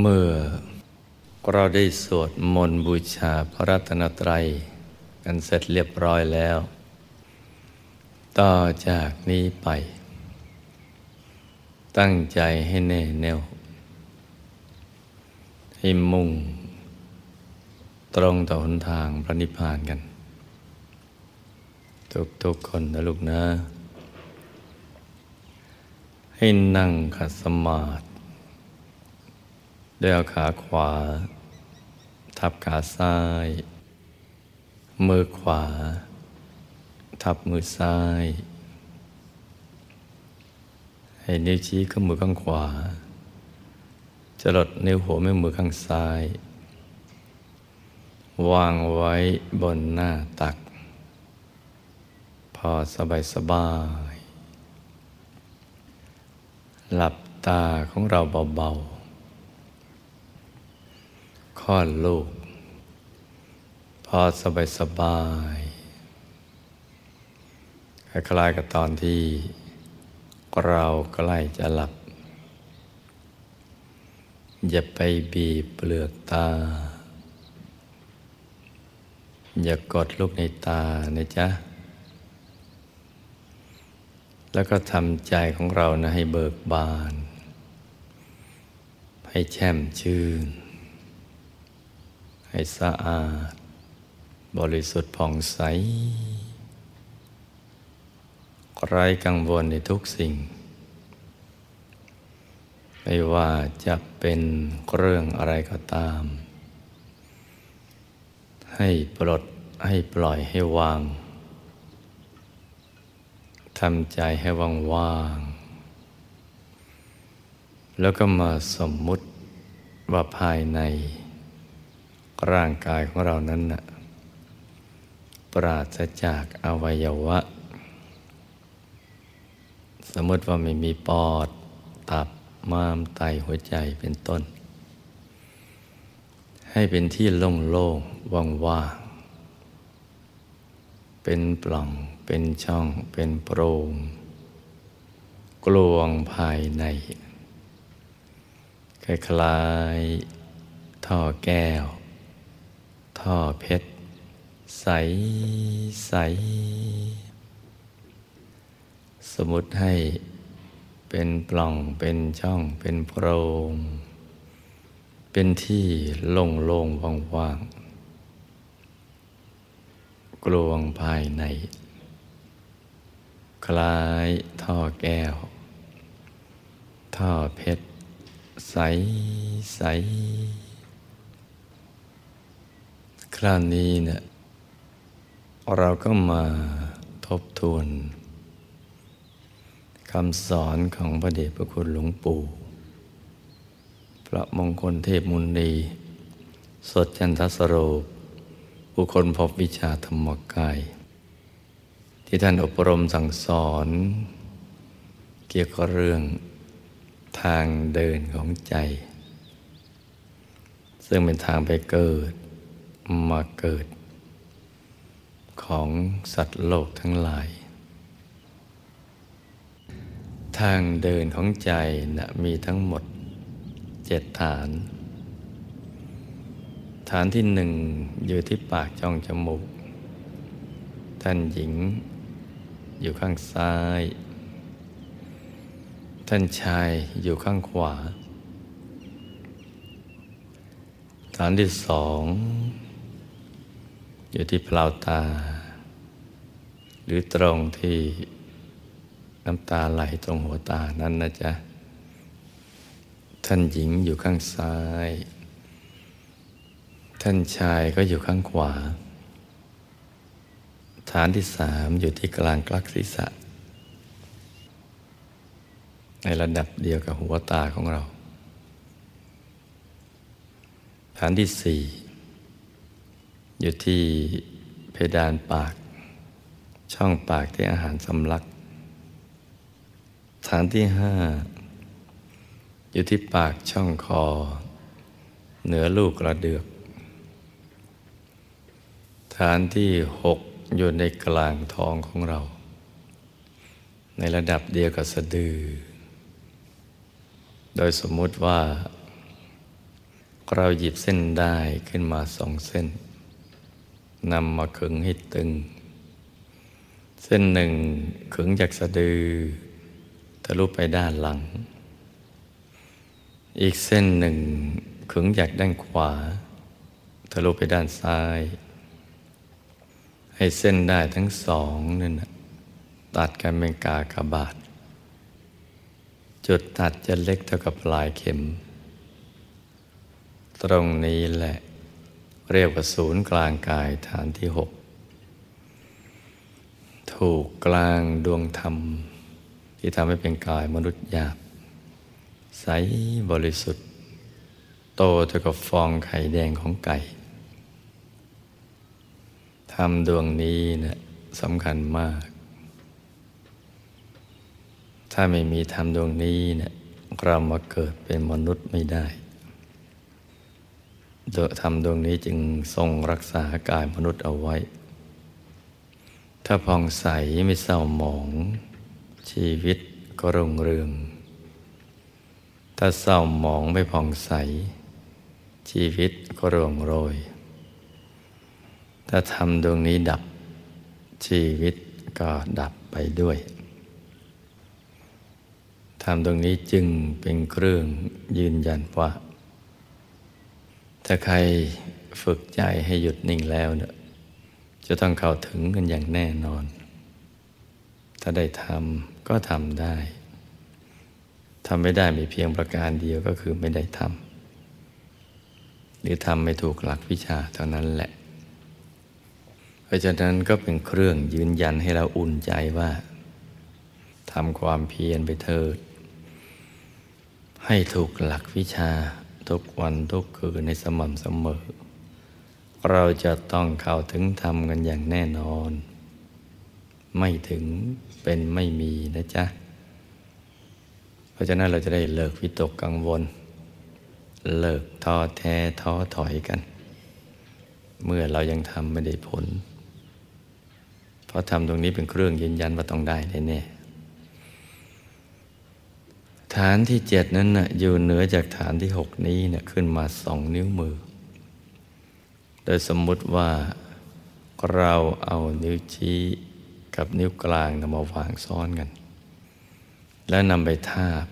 เมื่อเราได้สวดมนต์บูชาพระรัตนตรัย กันเสร็จเรียบร้อยแล้ว ต่อจากนี้ไป ตั้งใจให้แน่แน่วให้มุ่ง ตรงต่อหนทางพระนิพพานกัน ทุกๆคนนะลูกนะ ให้นั่งขัดสมาธิ ด้วยเอาขาขวา ทับขาซ้าย มือขวา ทับมือซ้าย ให้นิ้วชี้ข้างมือข้างขวาจะลดนิ้วหัวแม่มือข้างซ้าย วางไว้บนหน้าตัก พอสบายสบาย หลับตาของเราเบาๆ คลอดลูก พอสบายสบายคล้ายๆกับตอนที่เราใกล้จะหลับ อย่าไปบีบเปลือกตา อย่ากดลูกในตานะจ๊ะ แล้วก็ทำใจของเรานะให้เบิกบาน ให้แช่มชื่น ให้สะอาด บริสุทธิ์ผ่องใสไร้กังวลในทุกสิ่ง ไม่ว่าจะเป็นเรื่องอะไรก็ตาม ให้ปลดให้ปล่อยให้วางทำใจให้ว่างว่างแล้วก็มาสมมุติว่าภายใน ร่างกายของเรานั้นนะปราศจากอวัยวะ สมมติว่าไม่มีปอด ตับม้ามไตหัวใจเป็นต้น ให้เป็นที่โล่งๆว่างๆเป็นปล่องเป็นช่องเป็นโปร่งกลวงภายในคล้ายๆท่อแก้ว ท่อเพชร ใสใส สมมติให้เป็นปล่องเป็นช่องเป็นโพรง เป็นที่โล่งโล่งว่างว่างกลวงภายใน คล้ายท่อแก้ว ท่อเพชร ใสใส ราวนี้เนี่ยเราก็มาทบทวนคำสอนของพระเดชพระคุณหลวงปู่ พระมงคลเทพมุนี สดจันทสโรบุคคลพบวิชาธรรมกาย ที่ท่านอบรมสั่งสอน เกี่ยวกับเรื่องทางเดินของใจ ซึ่งเป็นทางไปเกิด มาเกิด ของสัตว์โลกทั้งหลาย ทางเดินของใจนะมีทั้งหมดเจ็ดฐาน ฐานที่หนึ่งอยู่ที่ปากจองจมูก ท่านหญิงอยู่ข้างซ้าย ท่านชายอยู่ข้างขวา ฐานที่สอง อยู่ที่เปล่าตา หรือตรงที่น้ำตาไหลตรงหัวตานั้นนะจ๊ะ ท่านหญิงอยู่ข้างซ้าย ท่านชายก็อยู่ข้างขวา ฐานที่สามอยู่ที่กลางกลักศีรษะ ในระดับเดียวกับหัวตาของเรา ฐานที่สี่ อยู่ที่เพดานปาก ช่องปากที่อาหารสำลัก ฐานที่ห้าอยู่ที่ปากช่องคอ เหนือลูกกระเดือก ฐานที่หกอยู่ในกลางท้องของเรา ในระดับเดียวกับสะดือ โดยสมมุติว่า เราหยิบเส้นได้ขึ้นมาสองเส้น นำมาขึงให้ตึง เส้นหนึ่งขึงจากสะดือทะลุไปด้านหลัง อีกเส้นหนึ่งขึงจากด้านขวาทะลุไปด้านซ้าย ให้เส้นได้ทั้งสองนั่นตัดกันเป็นกากบาท จุดตัดจะเล็กเท่ากับปลายเข็ม ตรงนี้แหละ เรียกว่าศูนย์กลางกายฐานที่หกถูกกลางดวงธรรม ที่ทำให้เป็นกายมนุษย์หยาบ ใสบริสุทธิ์ โตเท่ากับฟองไข่แดงของไก่ธรรมดวงนี้นะสำคัญมาก ถ้าไม่มีธรรมดวงนี้เนะี่ยเรามาเกิดเป็นมนุษย์ไม่ได้ ธรรมดวงนี้จึงทรงรักษากายมนุษย์เอาไว้ ถ้าผ่องใสไม่เศร้าหมอง ชีวิตก็รุ่งเรือง ถ้าเศร้าหมองไม่ผ่องใส ชีวิตก็ร่วงโรย ถ้าทำดวงนี้ดับ ชีวิตก็ดับไปด้วยทำดวงนี้จึงเป็นเครื่องยืนยันว่า ถ้าใครฝึกใจให้หยุดนิ่งแล้วเนี่ยจะต้องเข้าถึงกันอย่างแน่นอน ถ้าได้ทำก็ทำได้ทำไม่ได้มีเพียงประการเดียวก็คือไม่ได้ทำหรือทำไม่ถูกหลักวิชาเท่านั้นแหละ เพราะฉะนั้นก็เป็นเครื่องยืนยันให้เราอุ่นใจว่าทำความเพียรไปเถิด ให้ถูกหลักวิชา ทุกวันทุกคืนในสม่ำเสมอ เราจะต้องเข้าถึงธรรมกันอย่างแน่นอน ไม่ถึงเป็นไม่มีนะจ๊ะ เพราะฉะนั้นเราจะได้เลิกวิตกกังวล เลิกท้อแท้ท้อถอยกัน เมื่อเรายังทำไม่ได้ผล เพราะทำตรงนี้เป็นเครื่องยืนยันว่าต้องได้แน่ ฐานที่เจ็ดนั้นนะอยู่เหนือจากฐานที่หกนี้นะขึ้นมาสองนิ้วมือ โดยสมมุติว่าเราเอานิ้วชี้กับนิ้วกลางนำมาวางซ้อนกัน แล้วนำไปทาบ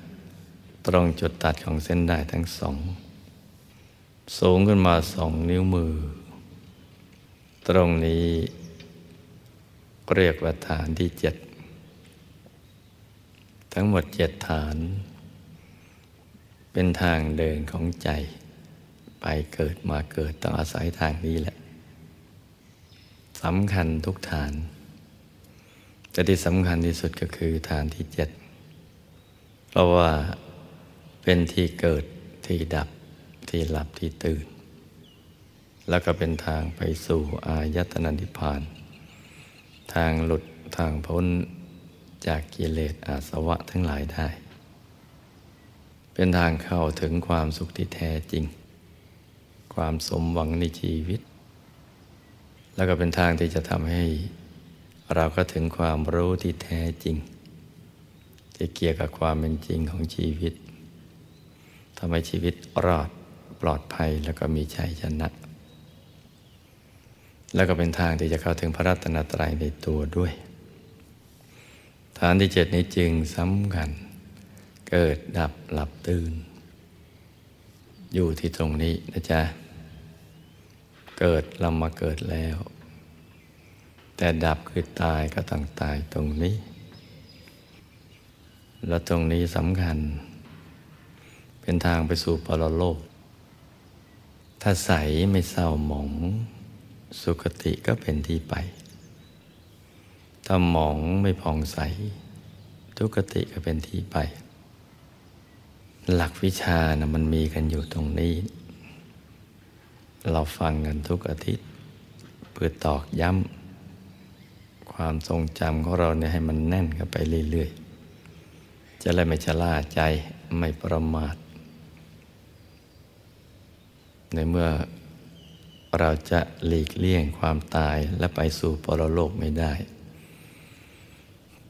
ตรงจุดตัดของเส้นได้ทั้งสอง สูงขึ้นมาสองนิ้วมือ ตรงนี้เรียกว่าฐานที่เจ็ดทั้งหมดเจ็ดฐาน เป็นทางเดินของใจ ไปเกิดมาเกิดต้องอาศัยทางนี้แหละสำคัญทุกฐาน แต่ที่สำคัญที่สุดก็คือฐานที่เจ็ดเพราะว่าเป็นที่เกิดที่ดับที่หลับที่ตื่น แล้วก็เป็นทางไปสู่อายตนะนิพพาน ทางหลุดทางพ้นจากกิเลสอาสวะทั้งหลายได้ เป็นทางเข้าถึงความสุขที่แท้จริง ความสมหวังในชีวิต แล้วก็เป็นทางที่จะทำให้ เราก็ถึงความรู้ที่แท้จริงจะเกี่ยวกับความเป็นจริงของชีวิตทำให้ชีวิตรอดปลอดภัยแล้วก็มีชัยชนะ แล้วก็เป็นทางที่จะเข้าถึงพระรัตนตรัยในตัวด้วย ฐานที่เจ็ดนี้จึงสำคัญ เกิดดับหลับตื่น อยู่ที่ตรงนี้นะจ๊ะ เกิดเรามาเกิดแล้ว แต่ดับคือตายก็ต้องตายตรงนี้ แล้วตรงนี้สำคัญ เป็นทางไปสู่ปรโลก ถ้าใสไม่เศร้าหมอง สุคติก็เป็นที่ไป ถ้าหมองไม่ผ่องใสทุกติก็เป็นที่ไป หลักวิชานะมันมีกันอยู่ตรงนี้ เราฟังกันทุกอาทิตย์เพื่อตอกย้ำความทรงจำของเราเนี่ยให้มันแน่นกันไปเรื่อยๆ จะเลยไม่ชะล่าใจไม่ประมาท ในเมื่อเราจะหลีกเลี่ยงความตายและไปสู่ปรโลกไม่ได้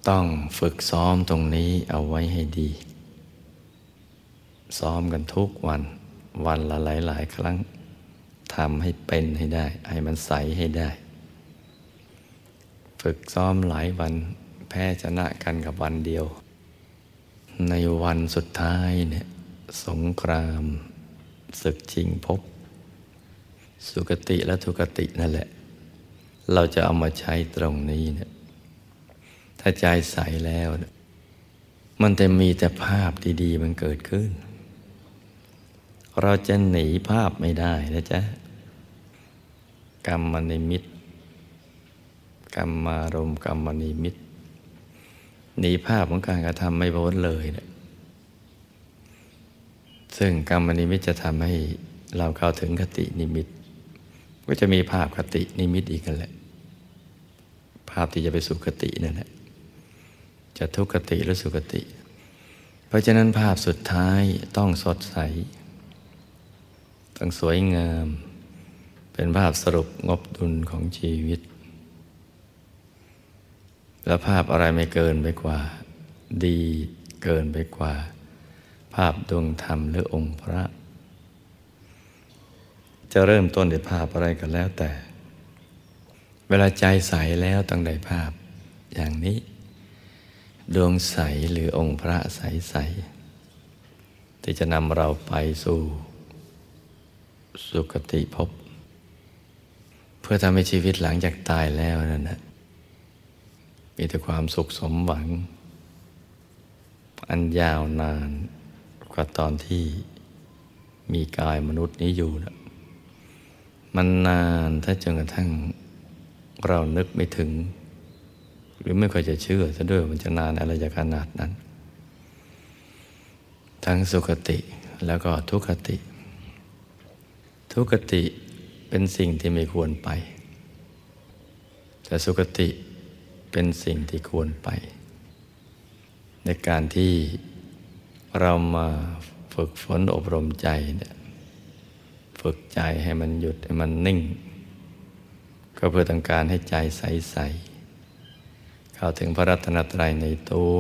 ต้องฝึกซ้อมตรงนี้เอาไว้ให้ดี ซ้อมกันทุกวัน วันละหลายหลายครั้งทำให้เป็นให้ได้ ให้มันใสให้ได้ ฝึกซ้อมหลายวันแพ้ชนะกันกับวันเดียว ในวันสุดท้ายเนี่ยสงครามศึกชิงพบ สุกติและทุกตินั่นแหละ เราจะเอามาใช้ตรงนี้เนี่ยถ้าใจใสแล้ว มันจะมีแต่ภาพดี ๆ มันเกิดขึ้น เราจะหนีภาพไม่ได้นะจ๊ะ กรรมนิมิตกรรมารมณ์กรรมนิมิตหนีภาพของการกระทำไม่พ้นเลยนะซึ่งกรรมนิมิตจะทำให้เราเข้าถึงคตินิมิต ก็จะมีภาพคตินิมิตอีกนั่นแหละ ภาพที่จะไปสู่คตินั่นแหละจะทุคติหรือสุคติ เพราะฉะนั้นภาพสุดท้ายต้องสดใส ต้งสวยงาม เป็นภาพสรุปงบดุลของชีวิต แล้วภาพอะไรไม่เกินไปกว่า ดีเกินไปกว่า ภาพดวงธรรมหรือองค์พระ จะเริ่มต้นด้วยภาพอะไรก็แล้วแต่ เวลาใจใสแล้วต้องได้ภาพอย่างนี้ ดวงใสหรือองค์พระใสใสที่จะนำเราไปสู่ สุคติภพเพื่อทำให้ชีวิตหลังจากตายแล้วนั่นนะมีแต่ความสุขสมหวัง อันยาวนานกว่าตอนที่มีกายมนุษย์นี้อยู่นะมันนานถ้าจนกระทั่งเรานึกไม่ถึง หรือไม่ค่อยจะเชื่อซะด้วยมันจะนานอะไรจะขนาดนั้น ทั้งสุขติแล้วก็ทุกขติ ทุกติเป็นสิ่งที่ไม่ควรไป แต่สุขติเป็นสิ่งที่ควรไป ในการที่เรามาฝึกฝนอบรมใจเนี่ยฝึกใจให้มันหยุดให้มันนิ่ง ก็เพื่อต้องการให้ใจใสๆเข้าถึงพระรัตนตรัยในตัว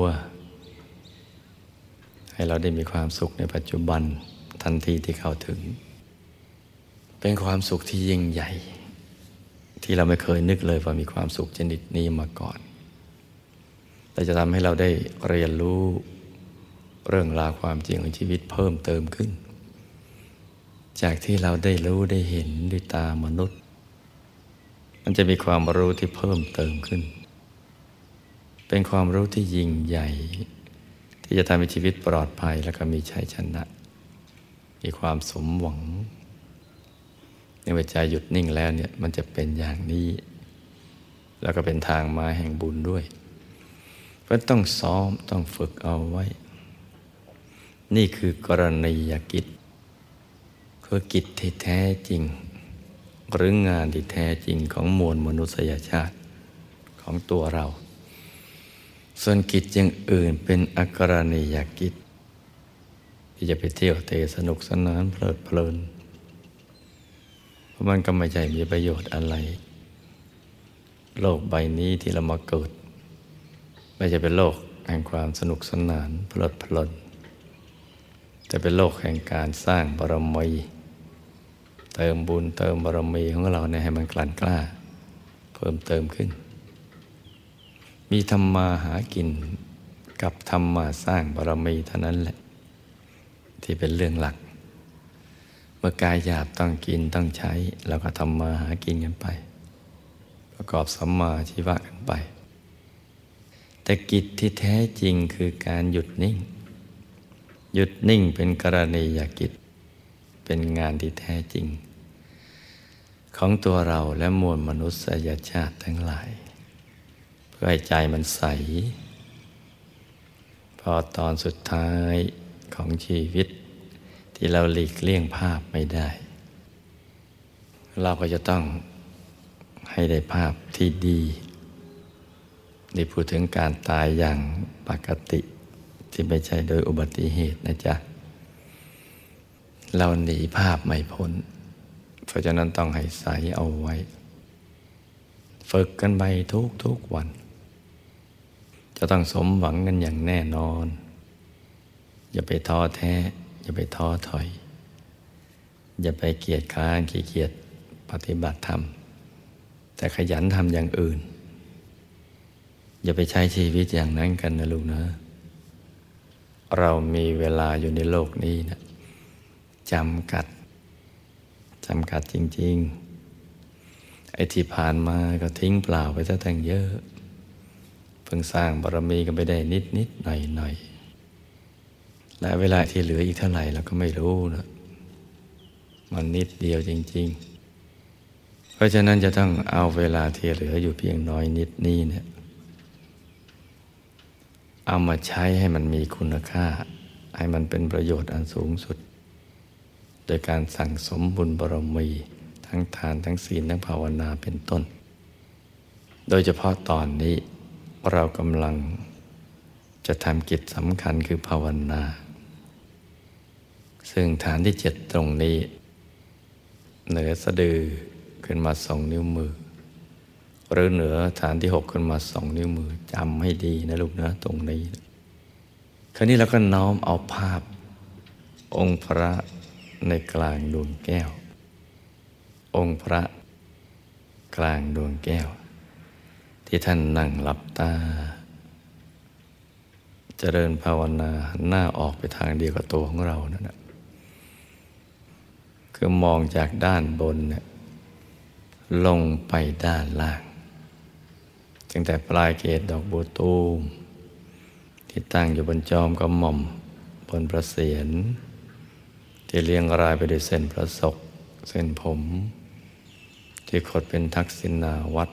ให้เราได้มีความสุขในปัจจุบันทันทีที่เข้าถึง เป็นความสุขที่ยิ่งใหญ่ ที่เราไม่เคยนึกเลยว่ามีความสุขชนิดนี้มาก่อน แต่จะทำให้เราได้เรียนรู้เรื่องราวความจริงของชีวิตเพิ่มเติมขึ้น จากที่เราได้รู้ได้เห็นด้วยตามนุษย์ มันจะมีความรู้ที่เพิ่มเติมขึ้น เป็นความรู้ที่ยิ่งใหญ่ ที่จะทำให้ชีวิตปลอดภัยและก็มีชัยชนะ มีความสมหวัง ในเวใจหยุดนิ่งแล้วเนี่ยมันจะเป็นอย่างนี้ แล้วก็เป็นทางมาแห่งบุญด้วย เพราะต้องซ้อมต้องฝึกเอาไว้ นี่คือกรณียกิจคือกิจที่แท้จริง หรืองานที่แท้จริงของมวลมนุษยชาติของตัวเรา ส่วนกิจอย่างอื่นเป็นอักรณียกิจ ที่จะไปเที่ยวเตะสนุกสนานเพลิดเพลินเพ ราะมันก็ไม่ใช่มีประโยชน์อะไร โลกใบนี้ที่เรามาเกิด ไม่ใช่เป็นโลกแห่งความสนุกสนานเพลิดเพลินแต่เป็นโลกแห่งการสร้างบารมีเติมบุญเติมบารมีของเราเนี่ยให้มันกลั่นกล้า เพิ่มเติมขึ้น มีธรรมมาหากินกับธรรมมาสร้างบารมีเท่านั้นแหละ ที่เป็นเรื่องหลัก เมื่อกายหยาบต้องกินต้องใช้เราก็ทำมาหากินกันไป ประกอบสัมมาชีวะกันไป แต่กิจที่แท้จริงคือการหยุดนิ่ง หยุดนิ่งเป็นกรณียกิจ เป็นงานที่แท้จริง ของตัวเราและมวลมนุษยชาติทั้งหลาย เพื่อให้ใจมันใส พอตอนสุดท้ายของชีวิต ที่เราหลีกเลี่ยงภาพไม่ได้ เราก็จะต้องให้ได้ภาพที่ดีนี่พูดถึงการตายอย่างปกติที่ไม่ใช่โดยอุบัติเหตุนะจ๊ะ เราหนีภาพไม่พ้น เพราะฉะนั้นต้องให้ใสเอาไว้ ฝึกกันไปทุกทุกวัน จะต้องสมหวังกันอย่างแน่นอน อย่าไปท้อแท้ อย่าไปท้อถอย อย่าไปเกียจค้านขี้เกียจปฏิบัติธรรม แต่ขยันทำอย่างอื่น อย่าไปใช้ชีวิตอย่างนั้นกันนะลูกนะ เรามีเวลาอยู่ในโลกนี้นะจำกัดจำกัดจริง ๆ ไอ้ที่ผ่านมาก็ทิ้งเปล่าไปซะตั้งเยอะ เพิ่งสร้างบารมีกันไปได้นิดนิดหน่อยหน่อย และเวลาที่เหลืออีกเท่าไหร่เราก็ไม่รู้นะมันนิดเดียวจริง ๆ เพราะฉะนั้นจะต้องเอาเวลาที่เหลืออยู่เพียงน้อยนิดนี้เนี่ยเอามาใช้ให้มันมีคุณค่า ให้มันเป็นประโยชน์อันสูงสุด โดยการสั่งสมบุญบารมี ทั้งทานทั้งศีลทั้งภาวนาเป็นต้น โดยเฉพาะตอนนี้เรากำลังจะทำกิจสำคัญคือภาวนา ซึ่งฐานที่เจ็ดตรงนี้ เหนือสะดือขึ้นมาสองนิ้วมือ หรือเหนือฐานที่หกขึ้นมาสองนิ้วมือจำให้ดีนะลูกนะตรงนี้ คราวนี้เราก็น้อมเอาภาพ องค์พระในกลางดวงแก้ว องค์พระกลางดวงแก้ว ที่ท่านนั่งหลับตาเจริญภาวนาหน้าออกไปทางเดียวกับตัวของเรานั่นแหละ คือมองจากด้านบนเนี่ยลงไปด้านล่างตั้งแต่ปลายเกศดอกบัวตูม ที่ตั้งอยู่บนจอมกระหม่อมบนประเสียน ที่เรียงรายไปด้วยเส้นประศกเส้นผม ที่ขดเป็นทักษิณาวัด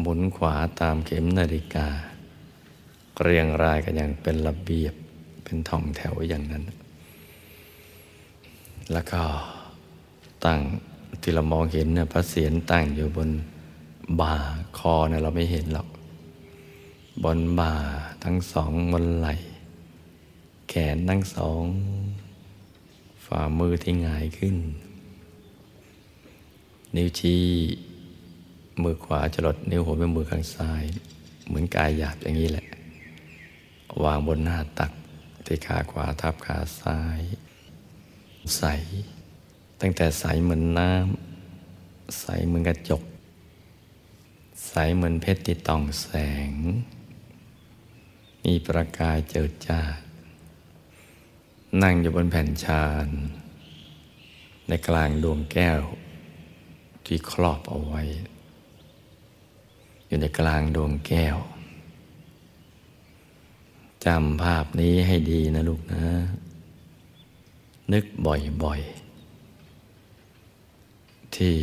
หมุนขวาตามเข็มนาฬิกา เรียงรายกันอย่างเป็นระเบียบเป็นท่องแถวอย่างนั้น แล้วก็ตั้งที่เรามองเห็นเนี่ยพระเศียรตั้งอยู่บนบ่าคอเนี่ยเราไม่เห็นหรอก บนบ่าทั้งสองบนไหล่ แขนทั้งสอง ฝ่ามือที่หงายขึ้น นิ้วชี้มือขวาจรดนิ้วหัวแม่มือข้างซ้าย เหมือนกายหยาบอย่างนี้แหละ วางบนหน้าตักที่ขาขวาทับขาซ้าย ใส ตั้งแต่ใสเหมือนน้ำ ใสเหมือนกระจก ใสเหมือนเพชรติดต่องแสง มีประกายเจิดจ้า นั่งอยู่บนแผ่นชานในกลางดวงแก้ว ที่ครอบเอาไว้ อยู่ในกลางดวงแก้วจำภาพนี้ให้ดีนะลูกนะ นึกบ่อยๆ ที่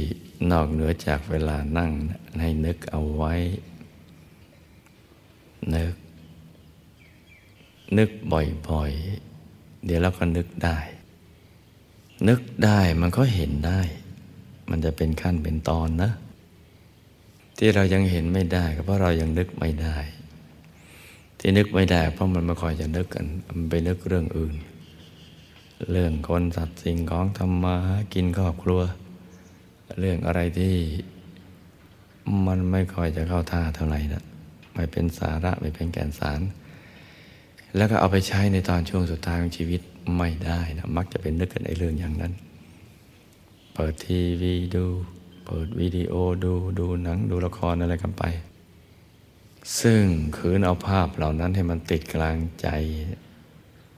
นอกเหนือจากเวลานั่งให้นึกเอาไว้ นึก นึกบ่อยๆ เดี๋ยวเราก็นึกได้ นึกได้มันก็เห็นได้ มันจะเป็นขั้นเป็นตอนนะ ที่เรายังเห็นไม่ได้ก็เพราะเรายังนึกไม่ได้ ที่นึกไม่ได้เพราะมันไม่ค่อยจะนึกกันมันไปนึกเรื่องอื่น เรื่องคนสัตว์สิ่งของทำมากินครอบครัว เรื่องอะไรที่มันไม่ค่อยจะเข้าท่าเท่าไหร่นะไม่เป็นสาระไม่เป็นแก่นสาร แล้วก็เอาไปใช้ในตอนช่วงสุดท้ายของชีวิตไม่ได้นะมักจะเป็นนึกกันในเรื่องอย่างนั้น เปิดทีวีดู เปิดวิดีโอดูดูหนังดูละครอะไรกันไป ซึ่งคืนเอาภาพเหล่านั้นให้มันติดกลางใจ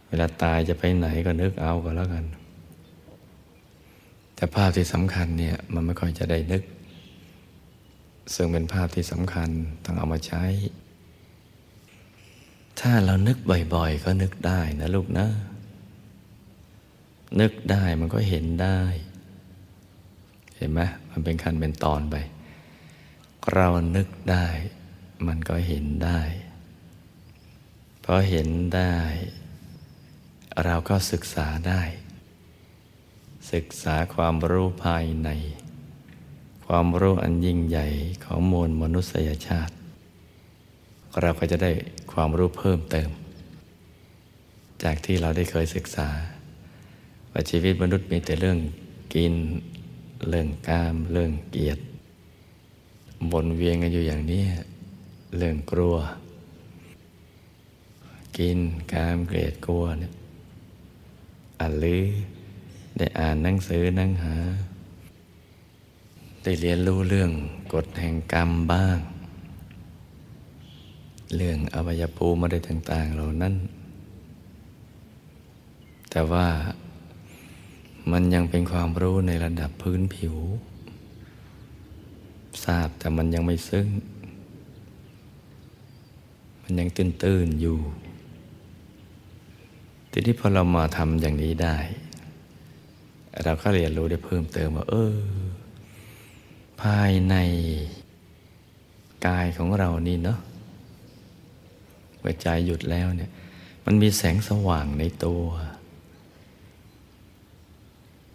เวลาตายจะไปไหนก็นึกเอาก็แล้วกัน แต่ภาพที่สำคัญเนี่ย มันไม่ค่อยจะได้นึก ซึ่งเป็นภาพที่สำคัญต้องเอามาใช้ ถ้าเรานึกบ่อยๆ ก็นึกได้นะลูกนะ นึกได้มันก็เห็นได้ เห็นไหมมันเป็นขั้นเป็นตอนไป เรานึกได้ มันก็เห็นได้พอเห็นได้ เราก็ศึกษาได้ ศึกษาความรู้ภายใน ความรู้อันยิ่งใหญ่ของมวลมนุษยชาติ เราก็จะได้ความรู้เพิ่มเติม จากที่เราได้เคยศึกษา ว่าชีวิตมนุษย์มีแต่เรื่องกิน เรื่องกาม เรื่องเกียรติวนเวียนกันอยู่อย่างนี้ เรื่องกลัว กินกามเกลียดกลัวเนี่ย อันหรือ ได้อ่านหนังสือนั่งหา ได้เรียนรู้เรื่องกฎแห่งกรรมบ้าง เรื่องอวัยภูมิอะไรต่าง ๆ เหล่านั้น แต่ว่ามันยังเป็นความรู้ในระดับพื้นผิว ทราบแต่มันยังไม่ซึ้ง มันยังตื้นๆอยู่ ทีนี้พอเรามาทำอย่างนี้ได้ เราก็เรียนรู้ได้เพิ่มเติมว่า เออ ภายในกายของเรานี่เนาะเมื่อใจหยุดแล้วเนี่ย มันมีแสงสว่างในตัว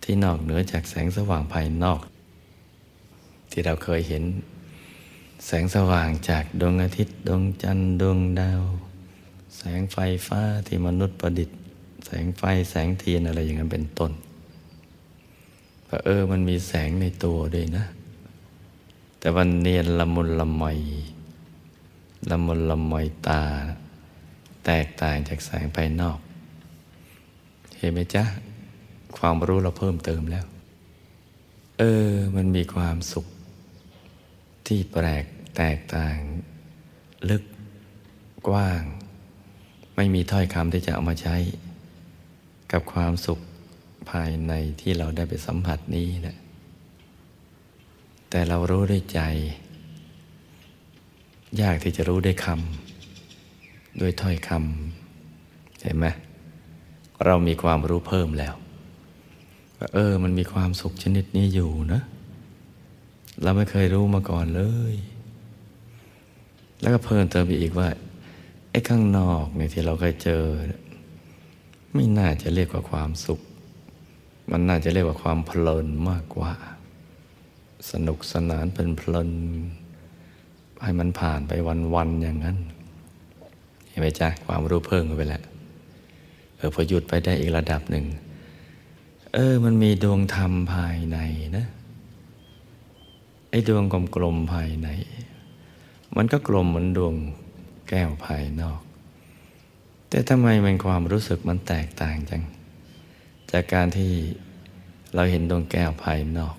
ที่นอกเหนือจากแสงสว่างภายนอก ที่เราเคยเห็น แสงสว่างจากดวงอาทิตย์ดวงจันทร์ดวงดาว แสงไฟฟ้าที่มนุษย์ประดิษฐ์ แสงไฟแสงเทียนอะไรอย่างนั้นเป็นต้นเออมันมีแสงในตัวด้วยนะ แต่วันเนียนละมุนละไมละมุนละไมตา แตกต่างจากแสงภายนอก เห็นไหมจ๊ะ ความรู้เราเพิ่มเติมแล้ว เออ มันมีความสุข ที่แปลกแตกต่าง ลึกกว้าง ไม่มีถ้อยคำที่จะเอามาใช้ กับความสุขภายในที่เราได้ไปสัมผัสนี้แหละแต่เรารู้ด้วยใจ ยากที่จะรู้ด้วยคำด้วยถ้อยคำเห็นไหมเรามีความรู้เพิ่มแล้วเออ มันมีความสุขชนิดนี้อยู่นะ เราไม่เคยรู้มาก่อนเลย แล้วก็เพิ่มเติมไปอีกว่าไอ้ข้างนอกเนี่ยที่เราเคยเจอ ไม่น่าจะเรียกว่าความสุข มันน่าจะเรียกว่าความเพลินมากกว่า สนุกสนานเป็นเพลินให้มันผ่านไปวันๆอย่างนั้น เห็นไหมจ๊ะความรู้เพิ่มไปแล้วเออพอหยุดไปได้อีกระดับหนึ่ง เออ มันมีดวงธรรมภายในนะไอ้ดวงกลมๆภายใน มันก็กลมเหมือนดวงแก้วภายนอก แต่ทำไมมันความรู้สึกมันแตกต่างจัง จากการที่เราเห็นดวงแก้วภายนอก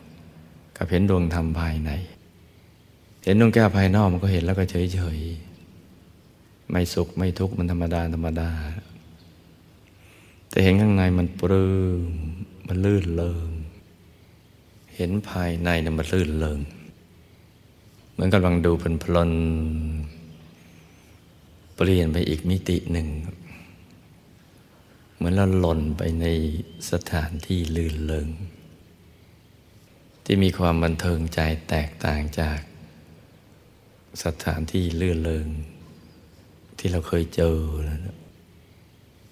กับเห็นดวงธรรมภายใน เห็นดวงแก้วภายนอกมันก็เห็นแล้วก็เฉยๆไม่สุขไม่ทุกข์มันธรรมดาธรรมดา แต่เห็นข้างในมันปลื้มมันลื่นเลิง เห็นภายในเนี่ยมันลื่นเลิง เหมือนกำลังดูเพลินเปลี่ยนไปอีกมิติหนึ่ง มือนเราหล่นไปในสถานที่ลื่นเลิงที่มีความบันเทิงใจแตกต่างจาก สถานที่ลื่นเลิง ที่เราเคยเจอ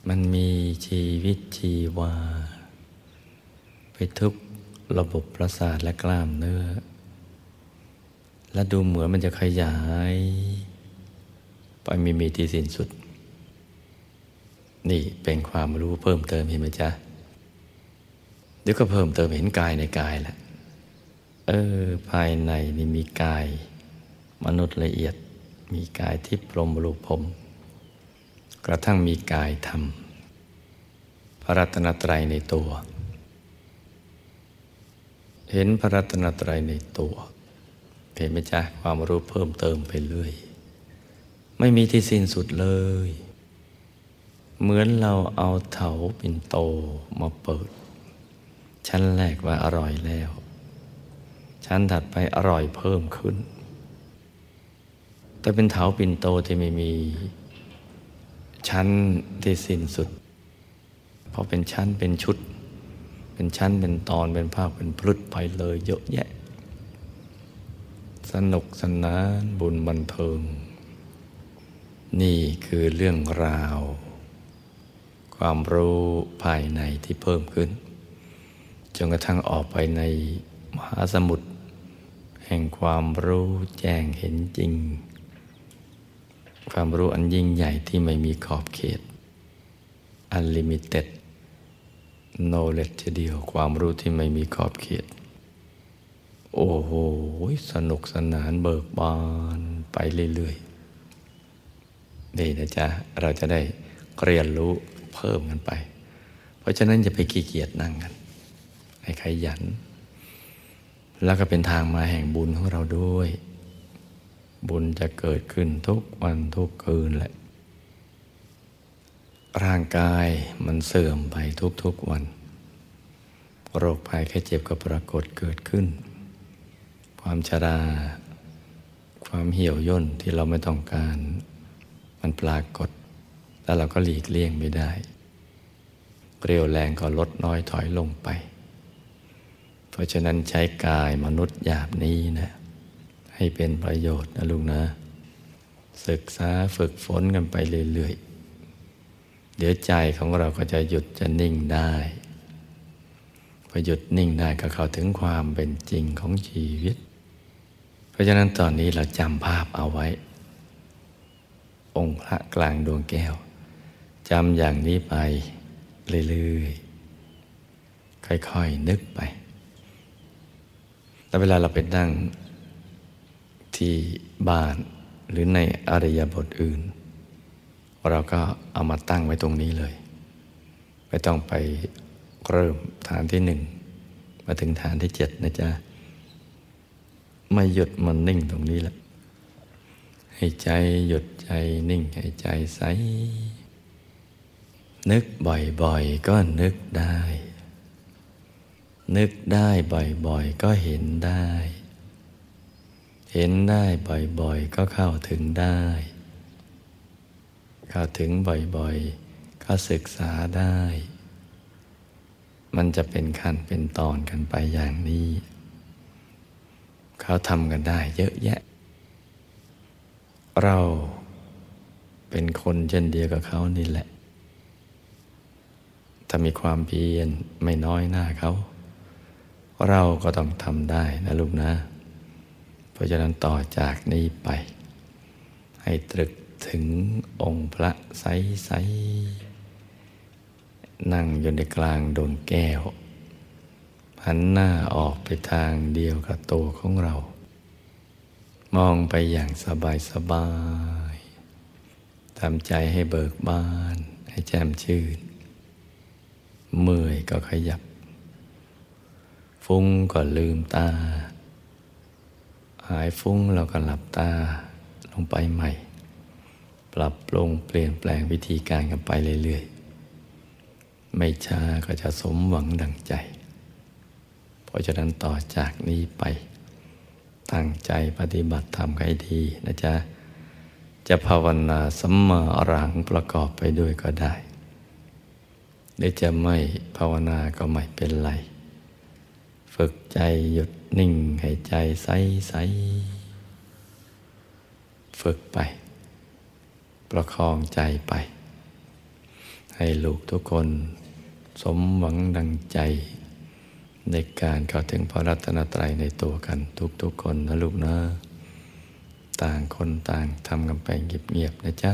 มันมีชีวิตชีวา ไปทุกระบบประสาทและกล้ามเนื้อ และดูเหมือนมันจะขยาย ไปมีมีที่สิ้นสุด นี่เป็นความรู้เพิ่มเติมเห็นไหมจ๊ะเดี๋ยวก็เพิ่มเติมเห็นกายในกายแหละเออ ภายในนี่มีกาย มนุษย์ละเอียด มีกายที่พรมรูปผม กระทั่งมีกายธรรม พระรัตนตรัยในตัว เห็นพระรัตนตรัยในตัวเห็นไหมจ๊ะความรู้เพิ่มเติมไปเรื่อย ไม่มีที่สิ้นสุดเลย เหมือนเราเอาเถาปิ่นโตมาเปิด ชั้นแรกว่าอร่อยแล้ว ชั้นถัดไปอร่อยเพิ่มขึ้น แต่เป็นเถาปิ่นโตที่ไม่มี ชั้นที่สิ้นสุด เพราะเป็นชั้นเป็นชุด เป็นชั้นเป็นตอนเป็นภาคเป็นพลุดไปเลยเยอะแยะ สนุกสนานบุญบันเทิง นี่คือเรื่องราว ความรู้ภายในที่เพิ่มขึ้น จนกระทั่งออกไปในมหาสมุทรแห่งความรู้แจ้งเห็นจริง ความรู้อันยิ่งใหญ่ที่ไม่มีขอบเขต unlimited โนเลจเดียวความรู้ที่ไม่มีขอบเขต โอ้โห สนุกสนานเบิกบานไปเรื่อยๆนี่นะจ๊ะ เราจะได้เรียนรู้ เพิ่มกันไป เพราะฉะนั้นอย่าไปขี้เกียจนั่งกันให้ขยัน แล้วก็เป็นทางมาแห่งบุญของเราด้วย บุญจะเกิดขึ้นทุกวันทุกคืนแหละ ร่างกายมันเสื่อมไปทุกๆวัน โรคภัยแค่เจ็บก็ปรากฏเกิดขึ้น ความชรา ความเหี่ยวย่นที่เราไม่ต้องการ มันปรากฏ แล้วเราก็หลีกเลี่ยงไม่ได้ เรียวแรงก็ลดน้อยถอยลงไป เพราะฉะนั้นใช้กายมนุษย์หยาบนี้นะ ให้เป็นประโยชน์นะลุงนะ ศึกษาฝึกฝนกันไปเรื่อยๆ เดี๋ยวใจของเราก็จะหยุดจะนิ่งได้พอหยุดนิ่งได้ก็เข้าถึงความเป็นจริงของชีวิต เพราะฉะนั้นตอนนี้เราจำภาพเอาไว้ องค์พระกลางดวงแก้ว จำอย่างนี้ไปเรื่อยๆ ค่อยๆ นึกไป แล้วเวลาเราไปนั่งที่บ้านหรือในอริยบทอื่น เราก็เอามาตั้งไว้ตรงนี้เลย ไม่ต้องไปเริ่มฐานที่หนึ่ง มาถึงฐานที่เจ็ดนะจ๊ะไม่หยุดมันนิ่งตรงนี้แหละให้ใจหยุดใจนิ่งให้ใจใส นึกบ่อยๆ ก็นึกได้ นึกได้บ่อยๆ ก็เห็นได้ เห็นได้บ่อยๆ ก็เข้าถึงได้ เข้าถึงบ่อยๆ ก็ศึกษาได้ มันจะเป็นขั้นเป็นตอนกันไปอย่างนี้ เขาทำกันได้เยอะแยะ เราเป็นคนเช่นเดียวกับเขานี่แหละ ถ้ามีความเพียรไม่น้อยหน้าเขา เราก็ต้องทำได้นะลูกนะ เพราะฉะนั้นต่อจากนี้ไป ให้ตรึกถึงองค์พระใสๆนั่งอยู่ในกลางดวงแก้ว หันหน้าออกไปทางเดียวกับตัวของเรา มองไปอย่างสบายสบายทำใจให้เบิกบาน ให้แจ่มชื่น เมื่อยก็ขยับ ฟุ้งก็ลืมตา หายฟุ้งเราก็หลับตาลงไปใหม่ ปรับปรุงเปลี่ยนแปลงวิธีการกันไปเรื่อยๆ ไม่ช้าก็จะสมหวังดังใจ เพราะฉะนั้นต่อจากนี้ไป ตั้งใจปฏิบัติธรรมให้ดีนะจ๊ะ จะภาวนาสัมมาอรังประกอบไปด้วยก็ได้ หรือจะไม่ภาวนาก็ไม่เป็นไร ฝึกใจหยุดนิ่งให้ใจใสใสฝึกไป ประคองใจไป ให้ลูกทุกคน สมหวังดังใจ ในการเข้าถึงพระรัตนตรัยในตัวกันทุกๆคนนะลูกนะ ต่างคนต่างทำกันไปเงียบๆนะจ๊ะ